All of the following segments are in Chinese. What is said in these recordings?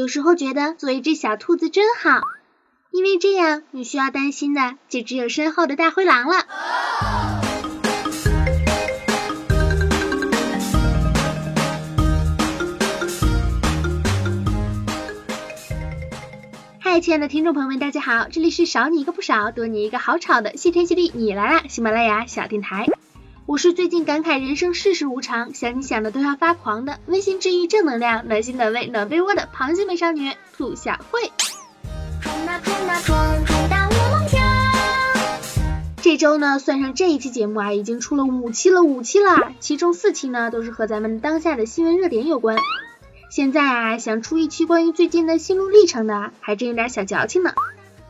有时候觉得做一只小兔子真好，因为这样你需要担心的就只有身后的大灰狼了。嗨，亲爱的听众朋友们，大家好，这里是少你一个不少，多你一个好吵的谢天谢地你来啦！喜马拉雅小电台。我是最近感慨人生世事无常，想你想的都要发狂的温馨治愈正能量，暖心暖胃暖被窝的螃蟹美少女兔小慧。这周呢，算上这一期节目啊，已经出了五期了，五期了，其中四期呢都是和咱们当下的新闻热点有关。现在啊，想出一期关于最近的心路历程的，还真有点小矫情呢。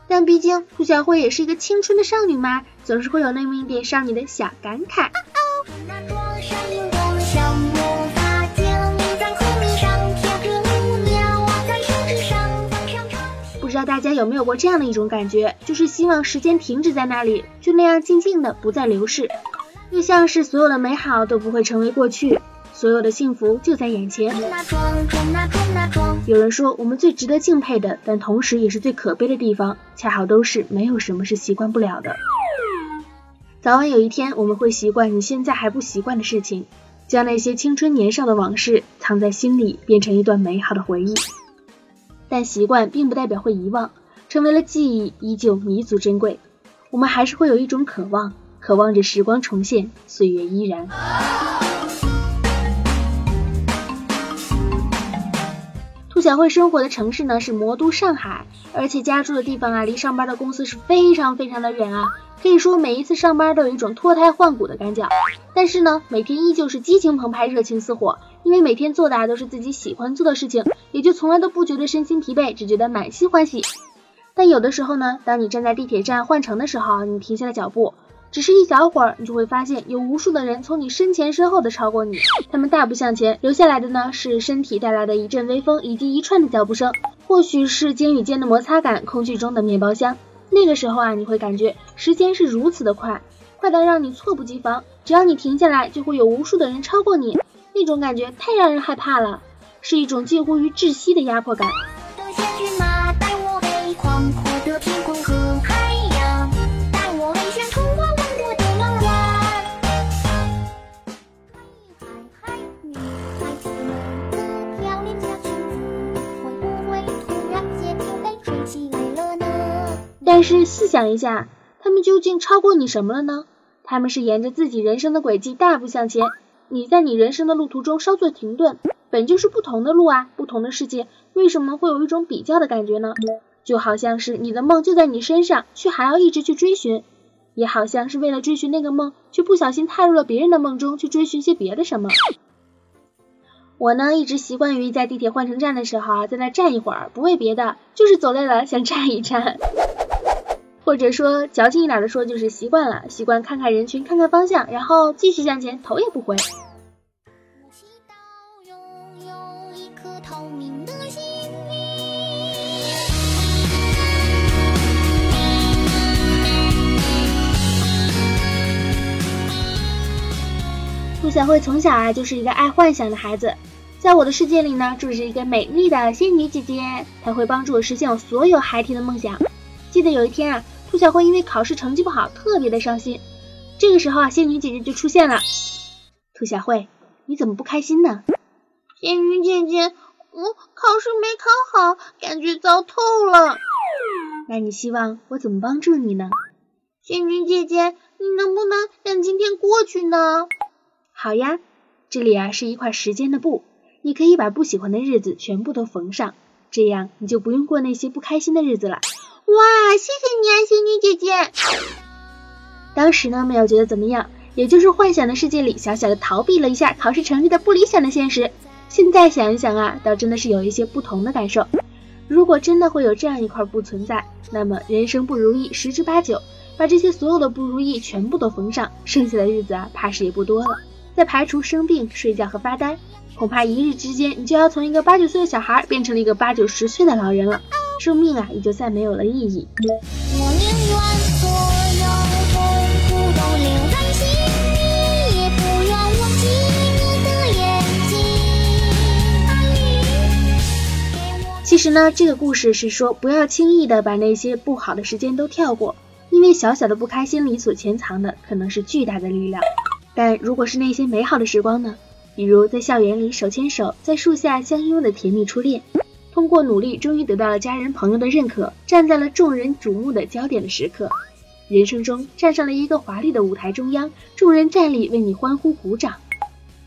但毕竟兔小慧也是一个青春的少女嘛，总是会有那么一点少女的小感慨。道大家有没有过这样的一种感觉，就是希望时间停止在那里，就那样静静的不再流逝，就像是所有的美好都不会成为过去，所有的幸福就在眼前。有人说，我们最值得敬佩的，但同时也是最可悲的地方，恰好都是没有什么是习惯不了的。早晚有一天，我们会习惯你现在还不习惯的事情，将那些青春年少的往事藏在心里，变成一段美好的回忆。但习惯并不代表会遗忘，成为了记忆，依旧弥足珍贵。我们还是会有一种渴望，渴望着时光重现，岁月依然。小慧生活的城市呢是魔都上海，而且家住的地方啊离上班的公司是非常非常的远啊。可以说每一次上班都有一种脱胎换骨的感觉，但是呢，每天依旧是激情澎湃、热情似火，因为每天做的啊都是自己喜欢做的事情，也就从来都不觉得身心疲惫，只觉得满心欢喜。但有的时候呢，当你站在地铁站换乘的时候，你停下了脚步，只是一小会儿，你就会发现有无数的人从你身前身后的超过你，他们大步向前，留下来的呢是身体带来的一阵微风以及一串的脚步声，或许是肩与肩的摩擦感，空气中的面包香。那个时候啊，你会感觉时间是如此的快，快到让你猝不及防。只要你停下来，就会有无数的人超过你，那种感觉太让人害怕了，是一种近乎于窒息的压迫感。想一下，他们究竟超过你什么了呢？他们是沿着自己人生的轨迹大步向前，你在你人生的路途中稍作停顿，本就是不同的路啊，不同的世界，为什么会有一种比较的感觉呢？就好像是你的梦就在你身上，却还要一直去追寻，也好像是为了追寻那个梦，却不小心踏入了别人的梦中去追寻些别的什么。我呢，一直习惯于在地铁换乘站的时候啊，在那站一会儿，不为别的，就是走累了想站一站。或者说矫情一点的说，就是习惯了，习惯看看人群，看看方向，然后继续向前，头也不回。陆小慧从小啊就是一个爱幻想的孩子，在我的世界里呢，住着一个美丽的仙女姐姐，她会帮助我实现我所有孩提的梦想。记得有一天啊。兔小慧因为考试成绩不好，特别的伤心。这个时候啊，仙女姐姐就出现了。兔小慧，你怎么不开心呢？仙女姐姐，我考试没考好，感觉糟透了。那你希望我怎么帮助你呢？仙女姐姐，你能不能让今天过去呢？好呀，这里啊是一块时间的布，你可以把不喜欢的日子全部都缝上，这样你就不用过那些不开心的日子了。哇，谢谢你啊，仙女姐姐。当时呢，没有觉得怎么样，也就是幻想的世界里小小的逃避了一下考试成绩的不理想的现实。现在想一想啊，倒真的是有一些不同的感受。如果真的会有这样一块布存在，那么人生不如意十之八九，把这些所有的不如意全部都缝上，剩下的日子啊，怕是也不多了。再排除生病、睡觉和发呆，恐怕一日之间，你就要从一个八九岁的小孩变成了一个八九十岁的老人了。生命啊，也就再没有了意义。其实呢，这个故事是说不要轻易的把那些不好的时间都跳过，因为小小的不开心里所潜藏的可能是巨大的力量。但如果是那些美好的时光呢？比如在校园里手牵手，在树下相拥的甜蜜初恋，通过努力终于得到了家人朋友的认可，站在了众人瞩目的焦点的时刻，人生中站上了一个华丽的舞台中央，众人站立为你欢呼鼓掌。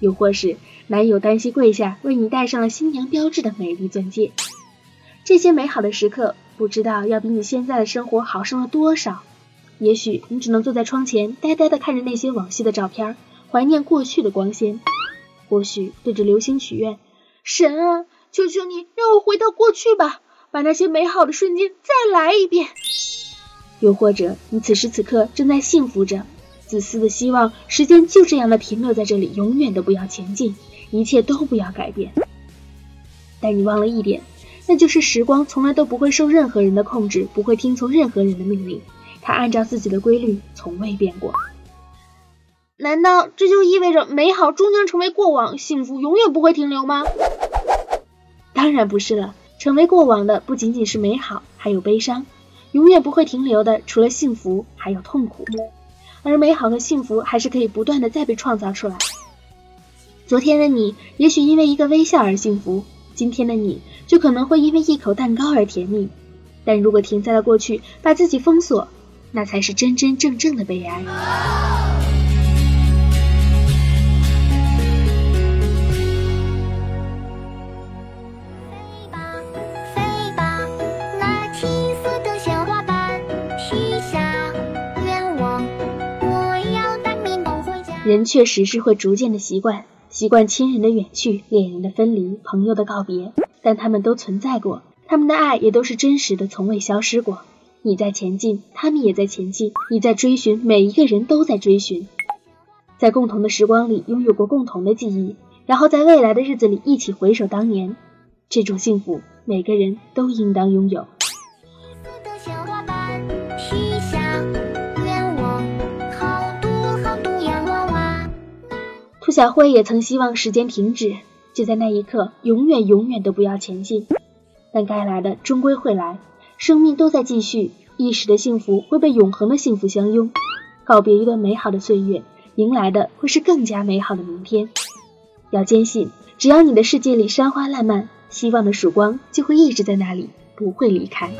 又或是男友单膝跪下为你戴上了新娘标志的美丽钻戒，这些美好的时刻，不知道要比你现在的生活好上了多少。也许你只能坐在窗前，呆呆地看着那些往昔的照片，怀念过去的光鲜。或许对着流星许愿，神啊，求求你让我回到过去吧，把那些美好的瞬间再来一遍。又或者你此时此刻正在幸福着，自私的希望时间就这样的停留在这里，永远都不要前进，一切都不要改变。但你忘了一点，那就是时光从来都不会受任何人的控制，不会听从任何人的命令，它按照自己的规律从未变过。难道这就意味着美好终将成为过往，幸福永远不会停留吗？当然不是了，成为过往的不仅仅是美好，还有悲伤。永远不会停留的，除了幸福，还有痛苦。而美好和幸福还是可以不断的再被创造出来。昨天的你，也许因为一个微笑而幸福；今天的你，就可能会因为一口蛋糕而甜蜜。但如果停在了过去，把自己封锁，那才是真真正正的悲哀。人确实是会逐渐的习惯，习惯亲人的远去、恋人的分离、朋友的告别，但他们都存在过，他们的爱也都是真实的，从未消失过。你在前进，他们也在前进，你在追寻，每一个人都在追寻，在共同的时光里拥有过共同的记忆，然后在未来的日子里一起回首当年，这种幸福，每个人都应当拥有。小慧也曾希望时间停止，就在那一刻，永远永远都不要前进。但该来的终归会来，生命都在继续，一时的幸福会被永恒的幸福相拥。告别一段美好的岁月，迎来的会是更加美好的明天。要坚信，只要你的世界里山花烂漫，希望的曙光就会一直在那里，不会离开。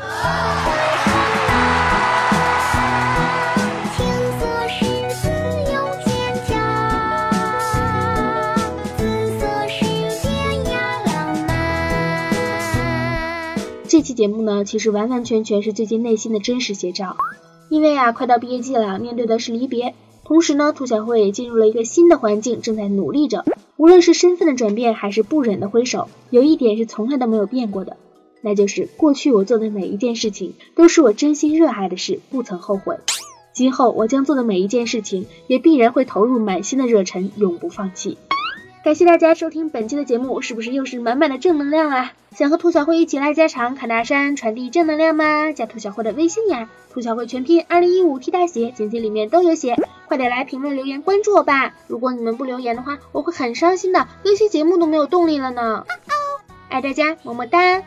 这期节目呢，其实完完全全是最近内心的真实写照。因为啊，快到毕业季了，面对的是离别，同时呢，兔小慧也进入了一个新的环境，正在努力着。无论是身份的转变，还是不忍的挥手，有一点是从来都没有变过的，那就是过去我做的每一件事情，都是我真心热爱的事，不曾后悔。今后我将做的每一件事情，也必然会投入满心的热忱，永不放弃。感谢大家收听本期的节目，是不是又是满满的正能量啊？想和兔小慧一起来家常侃大山，传递正能量吗？加兔小慧的微信呀，兔小慧全拼二零一五 T 大写，简介里面都有写，快点来评论留言关注我吧！如果你们不留言的话，我会很伤心的，更新节目都没有动力了呢。爱大家，么么哒。